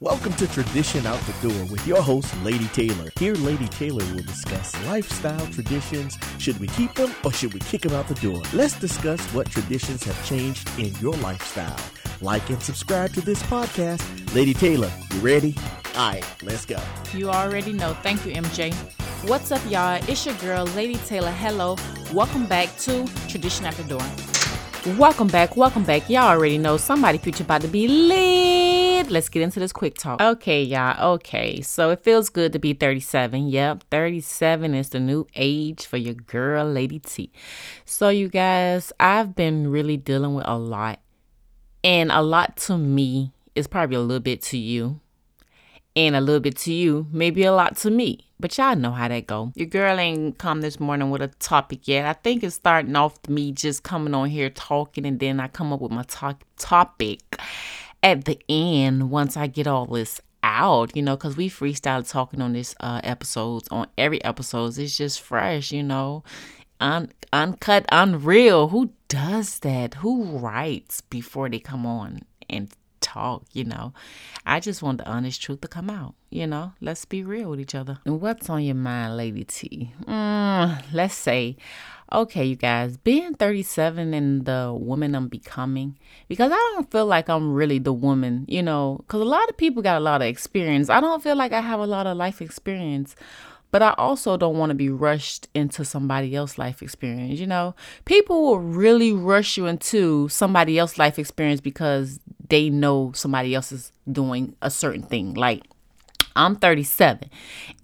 Welcome to Tradition Out the Door with your host, Lady Taylor. Here, Lady Taylor will discuss lifestyle traditions. Should we keep them or should we kick them out the door? Let's discuss what traditions have changed in your lifestyle. Like and subscribe to this podcast. Lady Taylor, you ready? All right, let's go. You already know. Thank you, MJ. What's up, y'all? It's your girl, Lady Taylor. Hello. Welcome back to Tradition Out the Door. Welcome back, welcome back. Y'all already know somebody future about to be lit. Let's get into this quick talk. Okay, y'all. Okay, so it feels good to be 37. Yep, 37 is the new age for your girl, Lady T. So, you guys, I've been really dealing with a lot, and a lot to me is probably a little bit to you and a little bit to you, maybe a lot to me. But y'all know how that go. Your girl ain't come this morning with a topic yet. I think it's starting off me just coming on here talking and then I come up with my talk topic at the end once I get all this out, you know, because we freestyle talking on this uh episodes on every episodes. It's just fresh, you know. Un- uncut, unreal. Who does that? Who writes before they come on and talk, you know. I just want the honest truth to come out, you know. Let's be real with each other. And what's on your mind, Lady T? Mm, let's say, okay, you guys, being 37 and the woman I'm becoming, because I don't feel like I'm really the woman, you know, because a lot of people got a lot of experience. I don't feel like I have a lot of life experience but I also don't want to be rushed into somebody else's life experience. You know, people will really rush you into somebody else's life experience because they know somebody else is doing a certain thing. Like, I'm 37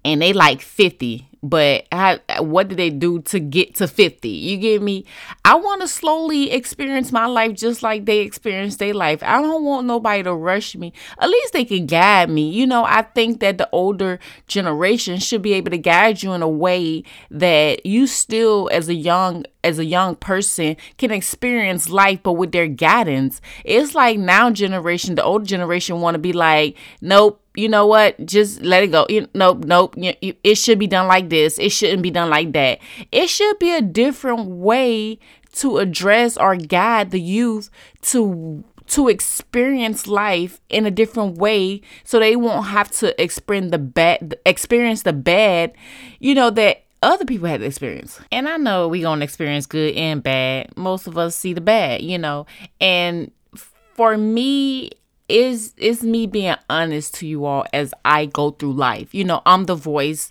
and they like 50 but how, what did they do to get to 50 you get me? I want to slowly experience my life just like they experienced their life. I don't want nobody to rush me. At least they can guide me. You know i think that the older generation should be able to guide you in a way that you still as a young as a young person can experience life but with their guidance. It's like now generation the older generation want to be like nope you know what? Just let it go. You, nope, nope. You, you, it should be done like this. It shouldn't be done like that. It should be a different way to address or guide the youth to to experience life in a different way so they won't have to experience the bad experience the bad you know that other people had to experience. And I know we to experience good and bad. Most of us see the bad, you know. And for me, is is me being honest to you all as I go through life. You know, I'm the voice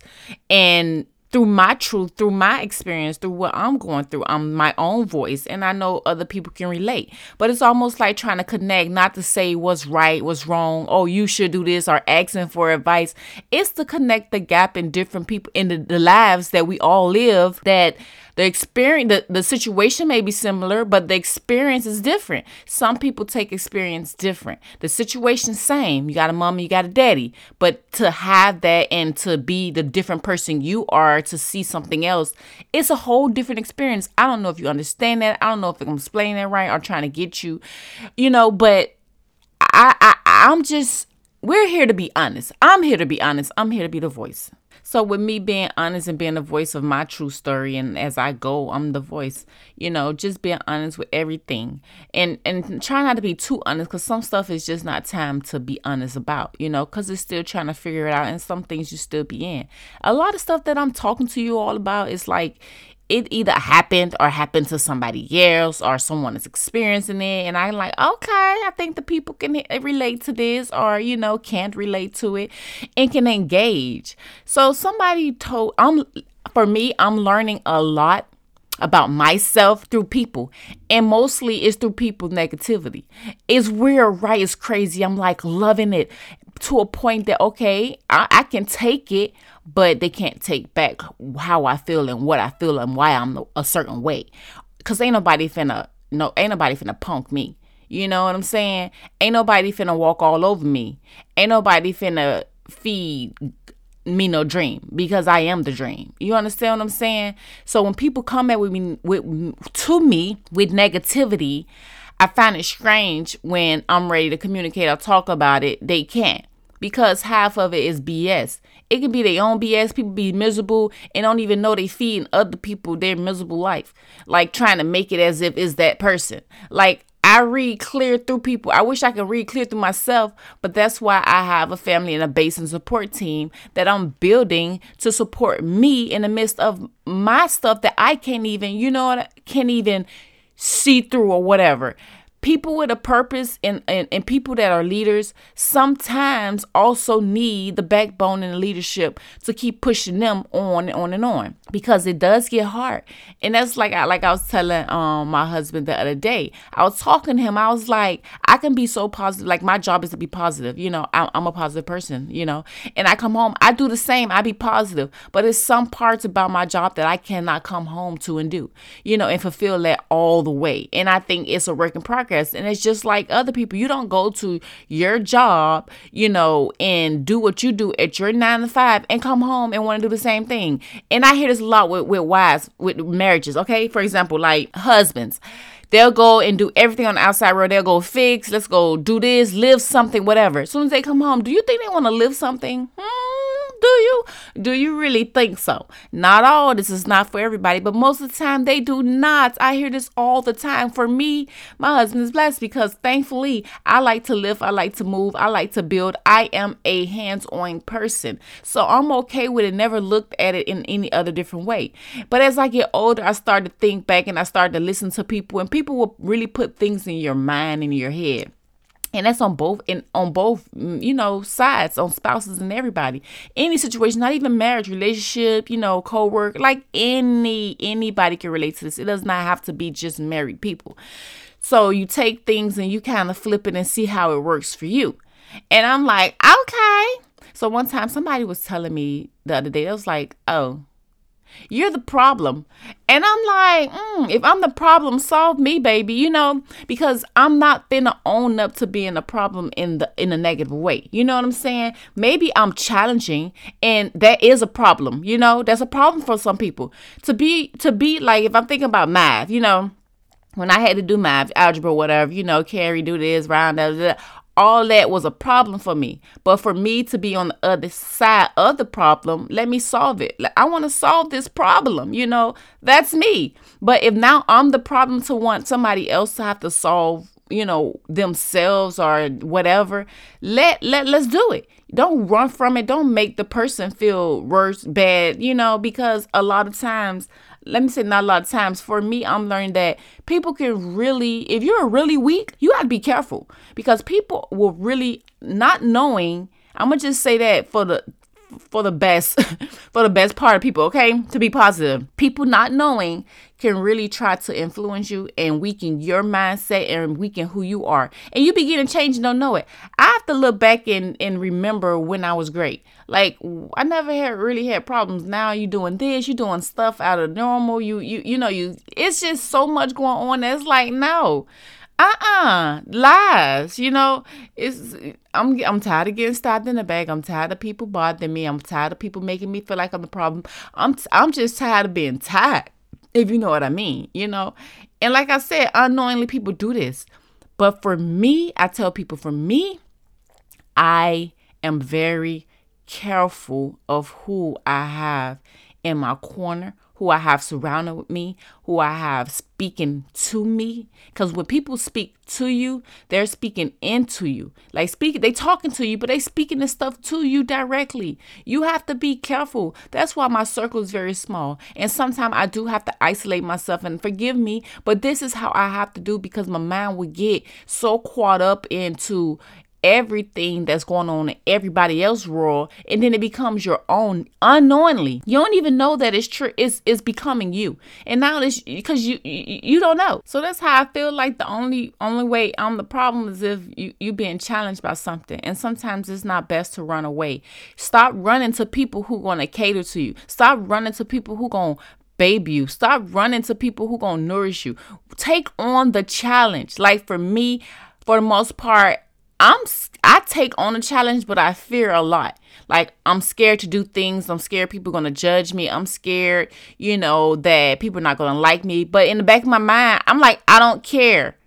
and through my truth, through my experience, through what I'm going through, I'm my own voice, and I know other people can relate. But it's almost like trying to connect, not to say what's right, what's wrong, oh, you should do this, or asking for advice. It's to connect the gap in different people in the, the lives that we all live that the experience the, the situation may be similar but the experience is different. Some people take experience different. The situation same. You got a mom you got a daddy. But to have that and to be the different person you are to see something else it's a whole different experience. I don't know if you understand that. I don't know if i'm explaining that right or trying to get you you know but i i i'm just we're here to be honest. I'm here to be honest. I'm here to be the voice so with me being honest and being the voice of my true story and as I go, I'm the voice, you know, just being honest with everything. And and try not to be too honest cuz some stuff is just not time to be honest about, you know, cuz it's still trying to figure it out and some things you still be in. A lot of stuff that I'm talking to you all about is like it either happened or happened to somebody else or someone is experiencing it. And i'm like okay i think the people can relate to this or you know can't relate to it and can engage. So somebody told i'm for me i'm learning a lot about myself through people. And mostly it's through people negativity. It's weird right? It's crazy. I'm like loving it to a point that okay I, I can take it but they can't take back how I feel and what I feel and why I'm a certain way. Cause ain't nobody finna no ain't nobody finna punk me. You know what I'm saying? Ain't nobody finna walk all over me. Ain't nobody finna feed me no dream because I am the dream. You understand what I'm saying? So when people come at with me with to me with negativity, I find it strange when I'm ready to communicate or talk about it, they can't because half of it is BS. It can be their own BS. People be miserable and don't even know they feeding other people their miserable life. Like trying to make it as if it's that person. Like I I read clear through people. I wish I could read clear through myself, but that's why I have a family and a base and support team that I'm building to support me in the midst of my stuff that I can't even, you know, can't even see through or whatever people with a purpose and, and, and people that are leaders sometimes also need the backbone and the leadership to keep pushing them on and on and on because it does get hard. And that's like I, like I was telling um my husband the other day I was talking to him. I was like I can be so positive like my job is to be positive you know I'm, I'm a positive person you know and I come home I do the same I be positive but it's some parts about my job that I cannot come home to and do you know and fulfill that all the way. And I think it's a work in progress and it's just like other people. You don't go to your job, you know, and do what you do at your nine to five and come home and want to do the same thing. And I hear this a lot with, with wives, with marriages, okay? For example, like husbands. They'll go and do everything on the outside road. They'll go fix, let's go do this, live something, whatever. As soon as they come home, do you think they want to live something? Hmm? Do you? Do you really think so? Not all. This is not for everybody, but most of the time they do not. I hear this all the time. For me, my husband is blessed because thankfully I like to live, I like to move, I like to build. I am a hands on person. So I'm okay with it. Never looked at it in any other different way. But as I get older, I start to think back and I start to listen to people, and people will really put things in your mind and your head and that's on both in on both mm, you know sides on spouses and everybody. Any situation not even marriage relationship you know co-work like any anybody can relate to this. It does not have to be just married people. So you take things and you kind of flip it and see how it works for you. And i'm like okay. So one time somebody was telling me the other day it was like oh you're the problem. And I'm like, mm, if I'm the problem, solve me, baby, you know, because I'm not finna own up to being a problem in the in a negative way. You know what I'm saying? Maybe I'm challenging and that is a problem, you know, that's a problem for some people. To be to be like if I'm thinking about math, you know, when I had to do math, algebra, whatever, you know, carry, do this, round, up, all that was a problem for me. But for me to be on the other side of the problem, let me solve it. I want to solve this problem, you know, that's me. But if now I'm the problem to want somebody else to have to solve, you know, themselves or whatever, let let let's do it. Don't run from it. Don't make the person feel worse, bad, you know, because a lot of times let me say not a lot of times for me i'm learning that people can really if you're really weak you got to be careful because people will really not knowing i'm gonna just say that for the for the best for the best part of people okay? To be positive. People not knowing can really try to influence you and weaken your mindset and weaken who you are. And you begin to change and don't know it. I have to look back and and remember when i was great. Like i never had really had problems. Now you're doing this you're doing stuff out of normal. You you you know you it's just so much going on that's like no uh-uh. Lies. You know it's i'm i'm tired of getting stabbed in the back i'm tired of people bothering me. I'm tired of people making me feel like i'm the problem. I'm i'm just tired of being tired if you know what i mean you know? And like i said unknowingly people do this. But for me i tell people for me i am very careful of who i have in my corner who I have surrounded with me, who I have speaking to me. Because when people speak to you, they're speaking into you. Like speaking, they talking to you, but they speaking this stuff to you directly. You have to be careful. That's why my circle is very small. And sometimes I do have to isolate myself and forgive me, but this is how I have to do because my mind would get so caught up into everything that's going on in everybody else's world and then it becomes your own unknowingly. You don't even know that it's true it's, it's becoming you. And now it's because you, you you don't know. So that's how i feel like the only only way i'm the problem is if you you being challenged by something. And sometimes it's not best to run away. Stop running to people who to cater to you. Stop running to people who going to baby you. Stop running to people who to nourish you. Take on the challenge. Like for me for the most part I'm I take on a challenge, but I fear a lot. Like I'm scared to do things. I'm scared people are gonna judge me. I'm scared, you know, that people are not gonna like me. But in the back of my mind, I'm like, I don't care.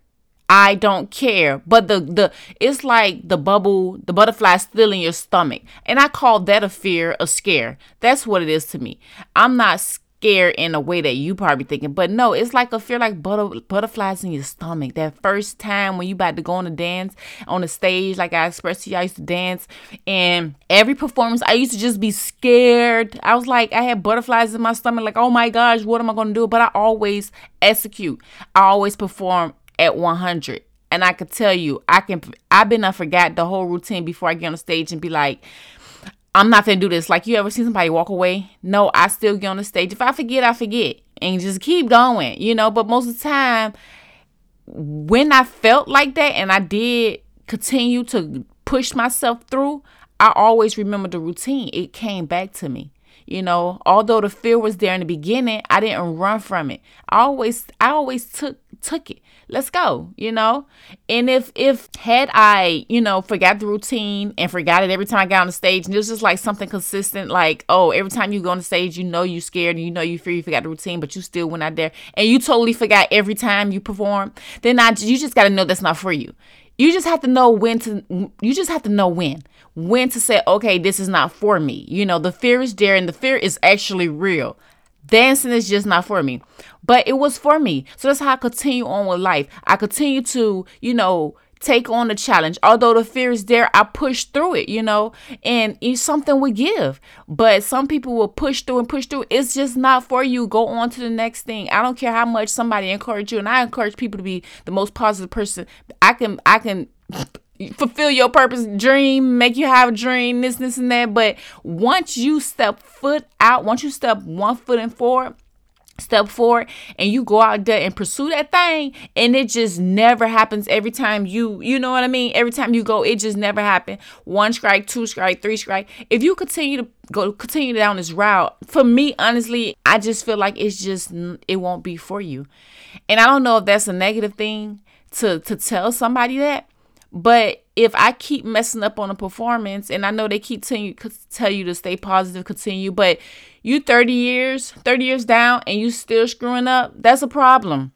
I don't care. But the the it's like the bubble, the butterfly still in your stomach. And I call that a fear, a scare. That's what it is to me. I'm not scared in a way that you probably thinking. But no, it's like a fear like butter, butterflies in your stomach. That first time when you about to go on a dance on the stage, like I expressed to you, I used to dance. And every performance, I used to just be scared. I was like, I had butterflies in my stomach, like, oh my gosh, what am I to do? But I always execute. I always perform at 100 and I could tell you, I can. I've been I forgot the whole routine before I get on the stage and be like, I'm not gonna do this. Like you ever seen somebody walk away? No, I still get on the stage. If I forget, I forget, and just keep going. You know. But most of the time, when I felt like that, and I did continue to push myself through, I always remember the routine. It came back to me. You know, although the fear was there in the beginning, I didn't run from it. I always I always took took it. Let's go, you know? And if if had I, you know, forgot the routine and forgot it every time I got on the stage and it was just like something consistent, like, oh, every time you go on the stage, you know you scared and you know you fear you forgot the routine, but you still went out there and you totally forgot every time you perform, then I you just gotta know that's not for you. You just have to know when to you just have to know when. When to say, okay, this is not for me. You know, the fear is there and the fear is actually real. Dancing is just not for me. But it was for me. So that's how I continue on with life. I continue to, you know, take on the challenge. Although the fear is there, I push through it, you know, and it's something would give. But some people will push through and push through. It's just not for you. Go on to the next thing. I don't care how much somebody encourage you, and I encourage people to be the most positive person. I can I can fulfill your purpose dream make you have a dream this this and that but once you step foot out once you step one foot in forward step forward and you go out there and pursue that thing and it just never happens every time you you know what i mean? Every time you go it just never happens one strike two strike three strike. If you continue to go continue down this route for me honestly i just feel like it's just it won't be for you. And i don't know if that's a negative thing to to tell somebody that but if I keep messing up on a performance, and I know they keep telling you, tell you to stay positive, continue, but you 30 years, 30 years down, and you still screwing up, that's a problem.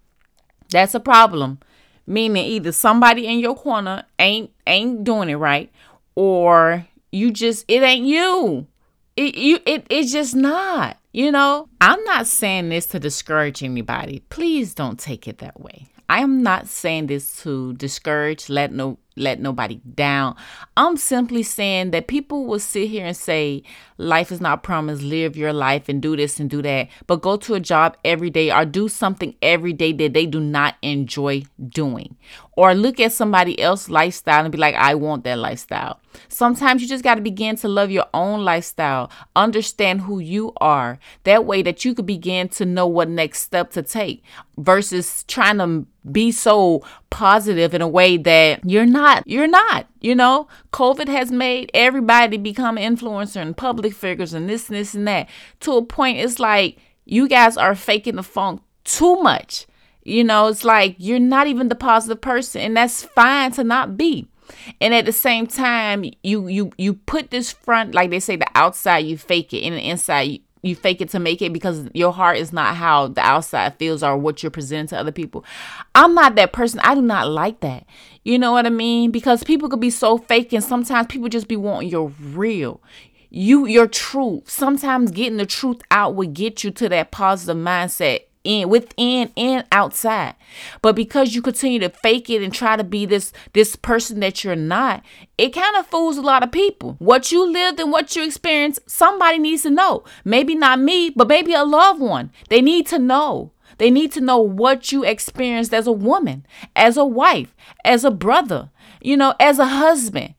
That's a problem. Meaning either somebody in your corner ain't ain't doing it right, or you just it ain't you. It you it it's just not. You know, I'm not saying this to discourage anybody. Please don't take it that way. I am not saying this to discourage, let no let nobody down. I'm simply saying that people will sit here and say, life is not promised, live your life and do this and do that, but go to a job every day or do something every day that they do not enjoy doing. Or look at somebody else's lifestyle and be like, I want that lifestyle. Sometimes you just got to begin to love your own lifestyle, understand who you are. That way that you could begin to know what next step to take versus trying to be so positive in a way that you're not. You're not. You know, COVID has made everybody become influencer and public figures and this and this and that. To a point, it's like you guys are faking the funk too much. You know, it's like you're not even the positive person, and that's fine to not be. And at the same time, you you you put this front, like they say, the outside you fake it, and the inside you, you fake it to make it because your heart is not how the outside feels or what you're presenting to other people. I'm not that person. I do not like that. You know what I mean? Because people could be so fake and sometimes people just be wanting your real. You your truth. Sometimes getting the truth out will get you to that positive mindset in within and outside but because you continue to fake it and try to be this this person that you're not it kind of fools a lot of people what you lived and what you experienced somebody needs to know maybe not me but maybe a loved one they need to know they need to know what you experienced as a woman as a wife as a brother you know as a husband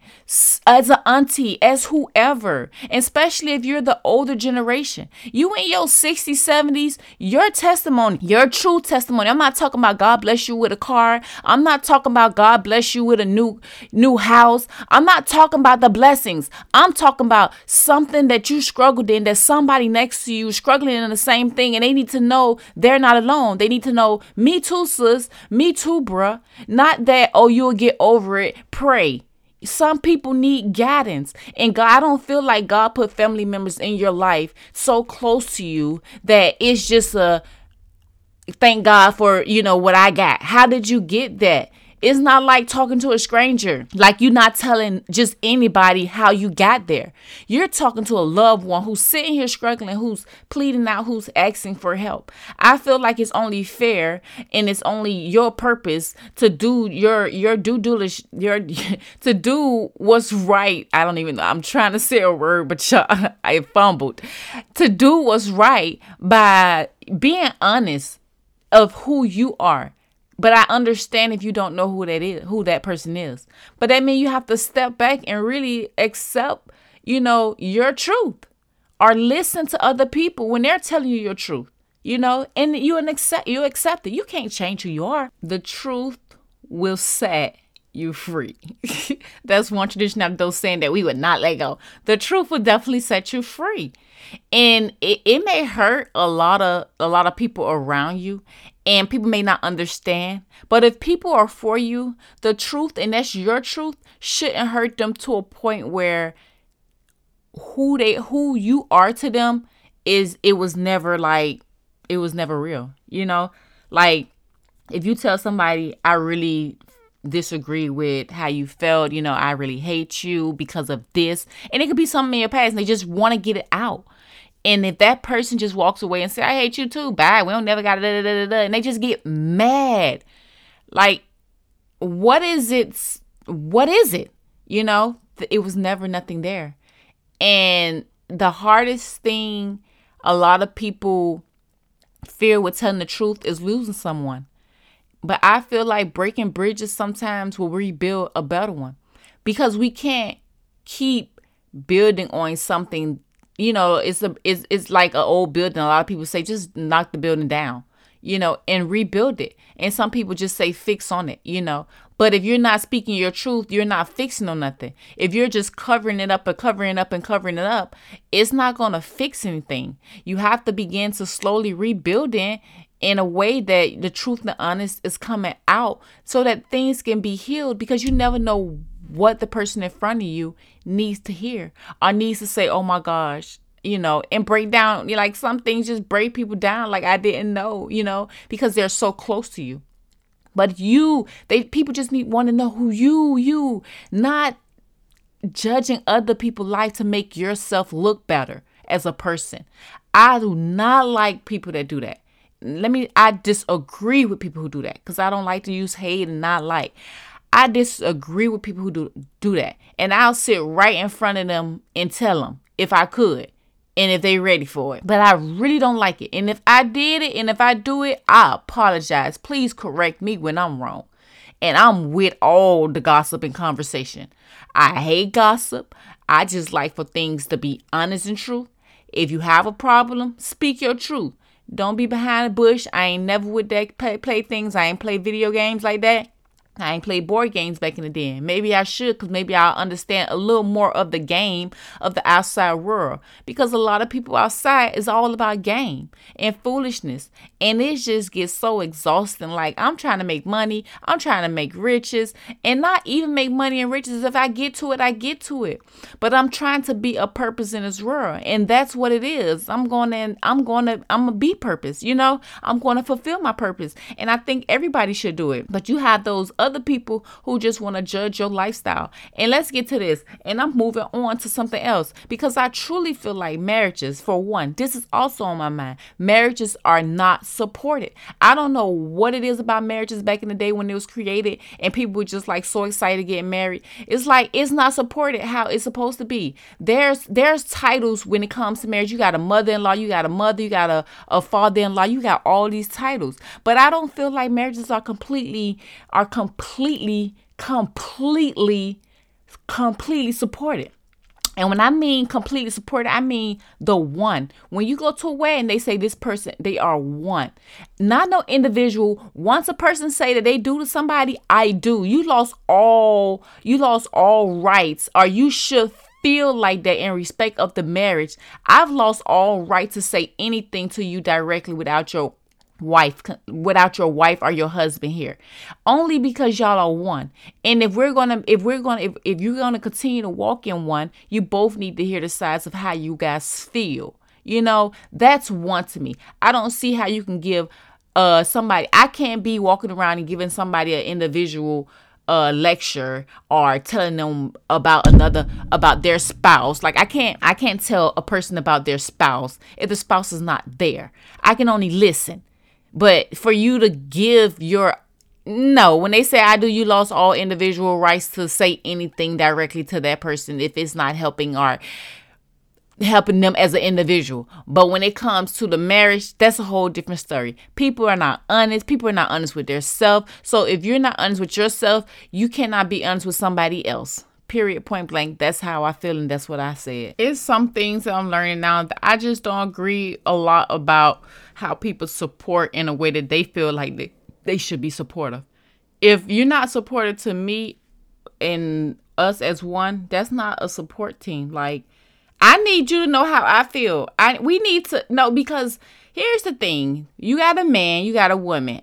as an auntie, as whoever, especially if you're the older generation. You in your 60s, 70s, your testimony, your true testimony. I'm not talking about God bless you with a car. I'm not talking about God bless you with a new new house. I'm not talking about the blessings. I'm talking about something that you struggled in that somebody next to you struggling in the same thing and they need to know they're not alone. They need to know me too, sis. Me too, bruh. Not that, oh, you'll get over it. Pray some people need guidance and god i don't feel like god put family members in your life so close to you that it's just a thank god for you know what i got. How did you get that It's not like talking to a stranger. Like you're not telling just anybody how you got there. You're talking to a loved one who's sitting here struggling, who's pleading out, who's asking for help. I feel like it's only fair and it's only your purpose to do your your due diligence your to do what's right. I don't even know. I'm trying to say a word, but I fumbled. To do what's right by being honest of who you are but I understand if you don't know who that is, who that person is. But that means you have to step back and really accept, you know, your truth or listen to other people when they're telling you your truth, you know, and you accept you accept it. You can't change who you are. The truth will set you free. That's one tradition of those saying that we would not let go. The truth will definitely set you free. And it, it may hurt a lot of a lot of people around you and people may not understand. But if people are for you, the truth and that's your truth shouldn't hurt them to a point where who they who you are to them is it was never like it was never real. You know? Like if you tell somebody I really disagree with how you felt, you know, I really hate you because of this. And it could be something in your past and they just want to get it out. And if that person just walks away and say, I hate you too, bye, we don't never got da da da da and they just get mad. Like, what is it? What is it? You know, it was never nothing there. And the hardest thing a lot of people fear with telling the truth is losing someone. But I feel like breaking bridges sometimes will rebuild a better one because we can't keep building on something. You know, it's a it's it's like an old building. A lot of people say just knock the building down, you know, and rebuild it. And some people just say fix on it, you know. But if you're not speaking your truth, you're not fixing on nothing. If you're just covering it up and covering it up and covering it up, it's not going to fix anything. You have to begin to slowly rebuild it in a way that the truth and the honest is coming out so that things can be healed because you never know what the person in front of you needs to hear or needs to say, oh my gosh, you know, and break down. Like some things just break people down like I didn't know, you know, because they're so close to you. But you, they people just need want to know who you, you, not judging other people's life to make yourself look better as a person. I do not like people that do that let me I disagree with people who do that because I don't like to use hate and not like. I disagree with people who do do that. And I'll sit right in front of them and tell them if I could and if they're ready for it. But I really don't like it. And if I did it and if I do it, I apologize. Please correct me when I'm wrong. And I'm with all the gossip and conversation. I hate gossip. I just like for things to be honest and true. If you have a problem, speak your truth. Don't be behind a bush. I ain't never with that play, play things. I ain't play video games like that. I ain't played board games back in the day. Maybe I should because maybe I'll understand a little more of the game of the outside world. Because a lot of people outside is all about game and foolishness. And it just gets so exhausting. Like I'm trying to make money, I'm trying to make riches, and not even make money and riches. If I get to it, I get to it. But I'm trying to be a purpose in this world. And that's what it is. I'm going to I'm going to I'm gonna be purpose, you know? I'm going to fulfill my purpose. And I think everybody should do it. But you have those other other people who just want to judge your lifestyle. And let's get to this. And I'm moving on to something else because I truly feel like marriages, for one, this is also on my mind. Marriages are not supported. I don't know what it is about marriages back in the day when it was created and people were just like so excited to get married. It's like it's not supported how it's supposed to be. There's there's titles when it comes to marriage. You got a mother-in-law, you got a mother, you got a, a father-in-law, you got all these titles. But I don't feel like marriages are completely are completely completely, completely, completely supported. And when I mean completely supported, I mean the one. When you go to a wedding, they say this person, they are one. Not no individual. Once a person say that they do to somebody, I do. You lost all, you lost all rights, or you should feel like that in respect of the marriage. I've lost all right to say anything to you directly without your wife without your wife or your husband here. Only because y'all are one. And if we're gonna if we're gonna if, if you're gonna continue to walk in one you both need to hear the sides of how you guys feel. You know that's one to me. I don't see how you can give uh somebody I can't be walking around and giving somebody an individual uh lecture or telling them about another about their spouse. Like i can't i can't tell a person about their spouse if the spouse is not there. I can only listen but for you to give your no, when they say I do, you lost all individual rights to say anything directly to that person if it's not helping or helping them as an individual. But when it comes to the marriage, that's a whole different story. People are not honest. People are not honest with their self. So if you're not honest with yourself, you cannot be honest with somebody else. Period, point blank. That's how I feel, and that's what I said. It's some things that I'm learning now that I just don't agree a lot about how people support in a way that they feel like they, they should be supportive. If you're not supportive to me and us as one, that's not a support team. Like, I need you to know how I feel. I we need to know because here's the thing. You got a man, you got a woman.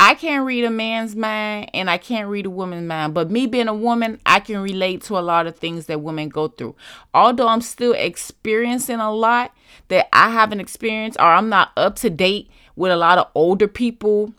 I can't read a man's mind and I can't read a woman's mind, but me being a woman, I can relate to a lot of things that women go through. Although I'm still experiencing a lot that I haven't experienced or I'm not up to date with a lot of older people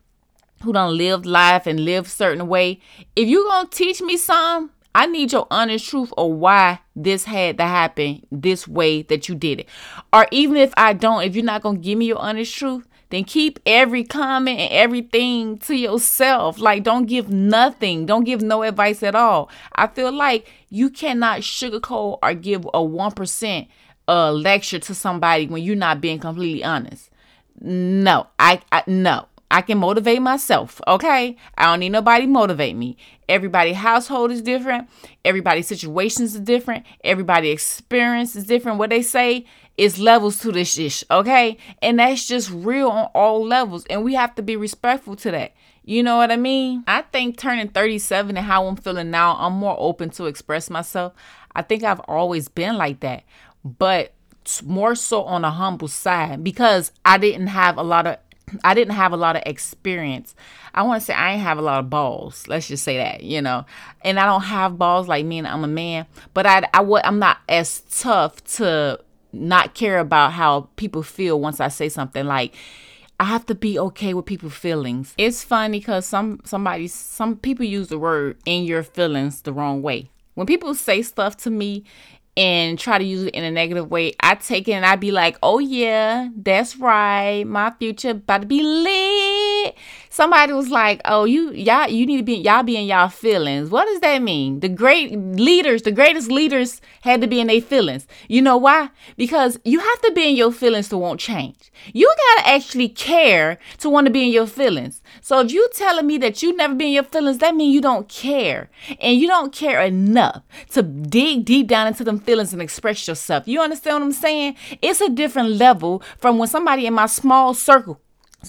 who don't live life and live certain way. If you're gonna teach me something, I need your honest truth or why this had to happen this way that you did it. Or even if I don't, if you're not going to give me your honest truth, then keep every comment and everything to yourself. Like, don't give nothing. Don't give no advice at all. I feel like you cannot sugarcoat or give a 1% uh, lecture to somebody when you're not being completely honest. No, I, I no. I can motivate myself, okay? I don't need nobody motivate me. Everybody household is different. Everybody's situations is different. Everybody experience is different. What they say is levels to this ish, okay? And that's just real on all levels. And we have to be respectful to that. You know what I mean? I think turning 37 and how I'm feeling now, I'm more open to express myself. I think I've always been like that. But more so on a humble side because I didn't have a lot of I didn't have a lot of experience. I want to say I ain't have a lot of balls. Let's just say that, you know. And I don't have balls like me and I'm a man, but I I I'm not as tough to not care about how people feel once I say something like I have to be okay with people's feelings. It's funny cuz some somebody some people use the word in your feelings the wrong way. When people say stuff to me and try to use it in a negative way, I take it and I be like, oh yeah, that's right. My future about to be lit. Somebody was like, oh, you y'all you need to be y'all be in y'all feelings. What does that mean? The great leaders, the greatest leaders had to be in their feelings. You know why? Because you have to be in your feelings to want change. You gotta actually care to want to be in your feelings. So if you telling me that you never be in your feelings, that means you don't care. And you don't care enough to dig deep down into them feelings and express yourself. You understand what I'm saying? It's a different level from when somebody in my small circle,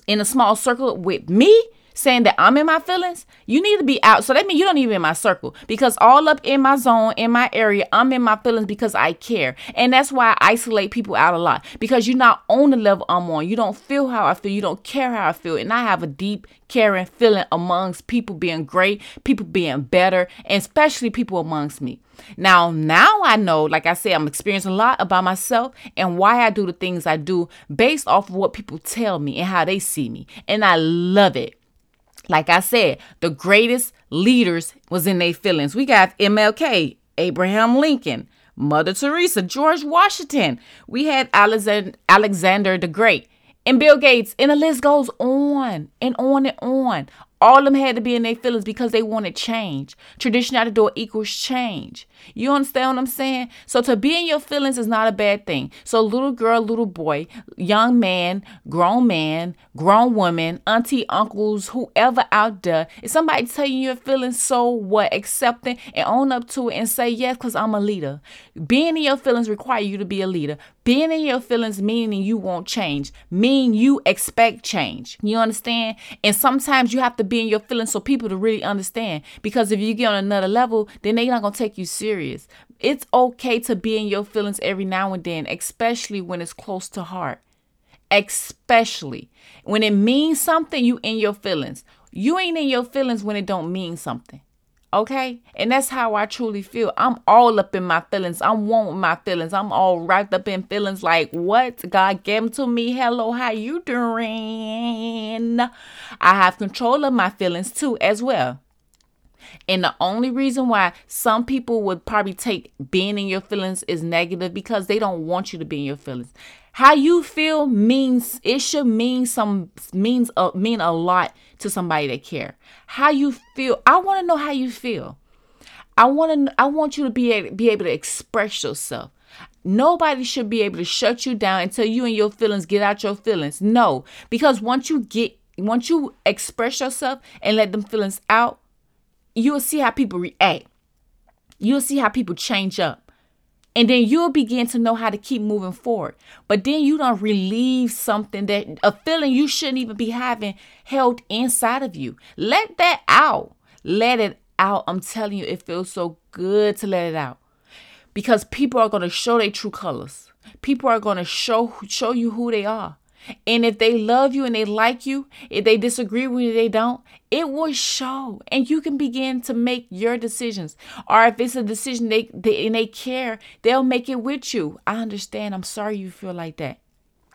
in a small circle with me, saying that I'm in my feelings, you need to be out. So that means you don't even in my circle because all up in my zone, in my area, I'm in my feelings because I care. And that's why I isolate people out a lot because you're not on the level I'm on. You don't feel how I feel. You don't care how I feel. And I have a deep caring feeling amongst people being great, people being better, and especially people amongst me. Now, now I know, like I said, I'm experiencing a lot about myself and why I do the things I do based off of what people tell me and how they see me. And I love it. Like I said, the greatest leaders was in their feelings. We got MLK, Abraham Lincoln, Mother Teresa, George Washington. We had Alexander, Alexander the Great and Bill Gates, and the list goes on and on and on. All of them had to be in their feelings because they wanted change. Tradition out the door equals change. You understand what I'm saying? So to be in your feelings is not a bad thing. So little girl, little boy, young man, grown man, grown woman, auntie, uncles, whoever out there, if somebody tell you your feelings, so what? Accept it and own up to it and say yes, because I'm a leader. Being in your feelings require you to be a leader. Being in your feelings meaning you won't change, meaning you expect change. You understand? And sometimes you have to be in your feelings so people to really understand. Because if you get on another level, then they're not gonna take you serious. It's okay to be in your feelings every now and then, especially when it's close to heart. Especially when it means something, you in your feelings. You ain't in your feelings when it don't mean something. Okay? And that's how I truly feel. I'm all up in my feelings. I'm one with my feelings. I'm all wrapped up in feelings like, what? God gave them to me. Hello, how you doing? I have control of my feelings too, as well. And the only reason why some people would probably take being in your feelings is negative because they don't want you to be in your feelings. How you feel means it should mean some means uh, mean a lot to somebody that care. How you feel, I want to know how you feel. I want to I want you to be be able to express yourself. Nobody should be able to shut you down until you and your feelings get out your feelings. No, because once you get once you express yourself and let them feelings out, you'll see how people react. You'll see how people change up. And then you'll begin to know how to keep moving forward. But then you don't relieve something that a feeling you shouldn't even be having held inside of you. Let that out. Let it out. I'm telling you, it feels so good to let it out. Because people are going to show their true colors. People are going to show show you who they are. And if they love you and they like you, if they disagree with you, they don't, it will show. And you can begin to make your decisions. Or if it's a decision they, they and they care, they'll make it with you. I understand. I'm sorry you feel like that.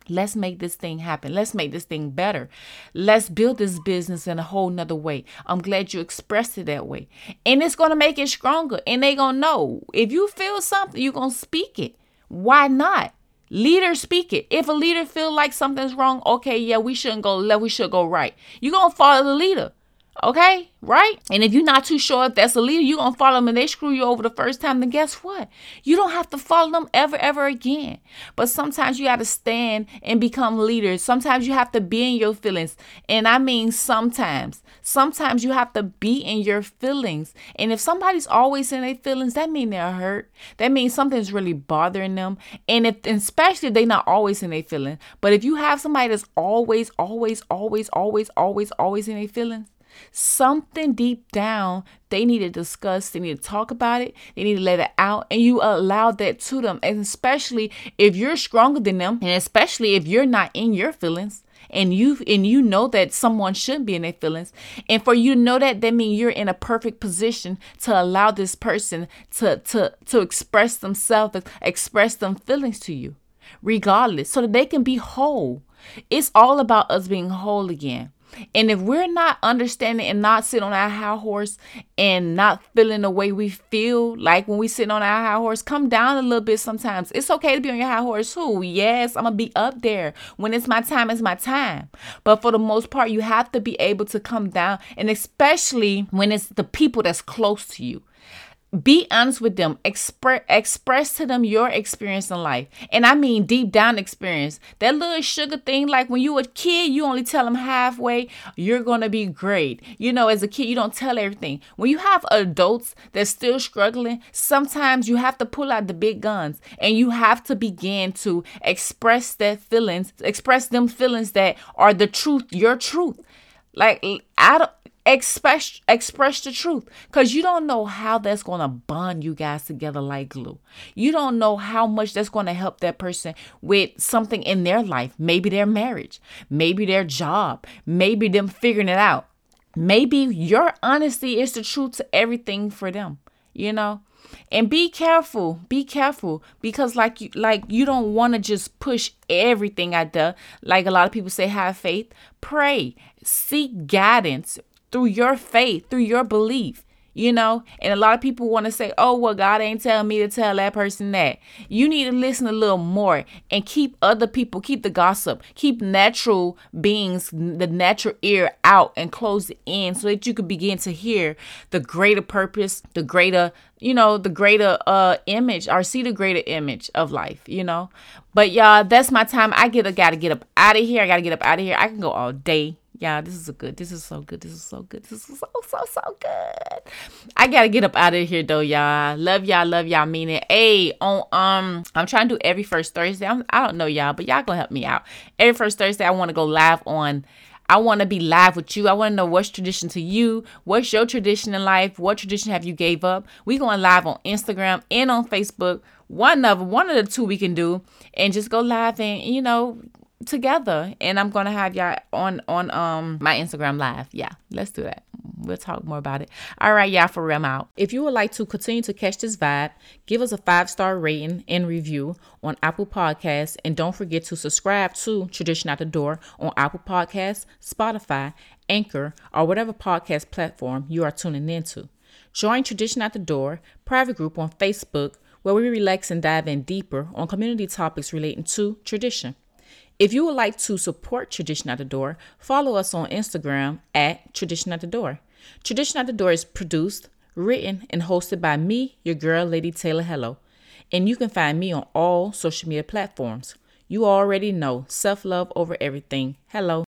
Let's make this thing happen. Let's make this thing better. Let's build this business in a whole nother way. I'm glad you expressed it that way. And it's to make it stronger. And they to know if you feel something, you're to speak it. Why not? Leader speak it. If a leader feel like something's wrong, okay, yeah, we shouldn't go left, we should go right. You're gonna follow the leader. Okay, right? And if you're not too sure if that's a leader, you're gonna follow them and they screw you over the first time, then guess what? You don't have to follow them ever, ever again. But sometimes you gotta stand and become leaders. Sometimes you have to be in your feelings. And I mean sometimes. Sometimes you have to be in your feelings. And if somebody's always in their feelings, that means they're hurt. That means something's really bothering them. And if especially if they're not always in their feelings. But if you have somebody that's always, always, always, always, always, always in their feelings, something deep down they need to discuss they need to talk about it they need to let it out and you allow that to them and especially if you're stronger than them and especially if you're not in your feelings and you and you know that someone should be in their feelings and for you to know that that means you're in a perfect position to allow this person to to to express themselves express them feelings to you regardless so that they can be whole. It's all about us being whole again and if we're not understanding and not sitting on our high horse and not feeling the way we feel like when we sit on our high horse, come down a little bit sometimes. It's okay to be on your high horse too. Yes, I'm gonna be up there. When it's my time, it's my time. But for the most part, you have to be able to come down, and especially when it's the people that's close to you be honest with them express express to them your experience in life. And i mean deep down experience. That little sugar thing like when you a kid you only tell them halfway you're gonna be great. You know as a kid you don't tell everything. When you have adults that's still struggling sometimes you have to pull out the big guns and you have to begin to express that feelings express them feelings that are the truth your truth. Like I don't express express the truth. Because you don't know how that's going to bond you guys together like glue. You don't know how much that's going to help that person with something in their life. Maybe their marriage maybe their job maybe them figuring it out. Maybe your honesty is the truth to everything for them you know? And be careful be careful because like you like you don't want to just push everything out there. Like a lot of people say have faith pray seek guidance through your faith, through your belief. You know, and a lot of people want to say, oh, well, God ain't telling me to tell that person that. You need to listen a little more and keep other people, keep the gossip, keep natural beings, the natural ear out and close it in so that you can begin to hear the greater purpose, the greater, you know, the greater uh image or see the greater image of life, you know. But y'all, that's my time. I get I gotta get up out of here. I gotta get up out of here. I can go all day yeah, this is a good. This is so good. This is so good. This is so so so good. I gotta get up out of here though, y'all. Love y'all. Love y'all. Mean it. Hey, on um, I'm trying to do every first Thursday. I'm, I don't know y'all, but y'all gonna help me out. Every first Thursday, I want to go live on. I want to be live with you. I want to know what's tradition to you. What's your tradition in life? What tradition have you gave up? We going live on Instagram and on Facebook. One of one of the two we can do, and just go live and you know together and i'm gonna have y'all on on um my instagram live yeah let's do that we'll talk more about it. All right, y'all, for real, out. If you would like to continue to catch this vibe, give us a five star rating and review on Apple Podcasts. And don't forget to subscribe to Tradition Out the Door on Apple Podcasts, Spotify, Anchor, or whatever podcast platform you are tuning into. Join Tradition Out the Door private group on Facebook where we relax and dive in deeper on community topics relating to tradition. If you would like to support Tradition at the Door, follow us on Instagram at Tradition at the Door. Tradition at the Door is produced, written, and hosted by me, your girl, Lady Taylor Hello. And you can find me on all social media platforms. You already know self love over everything. Hello.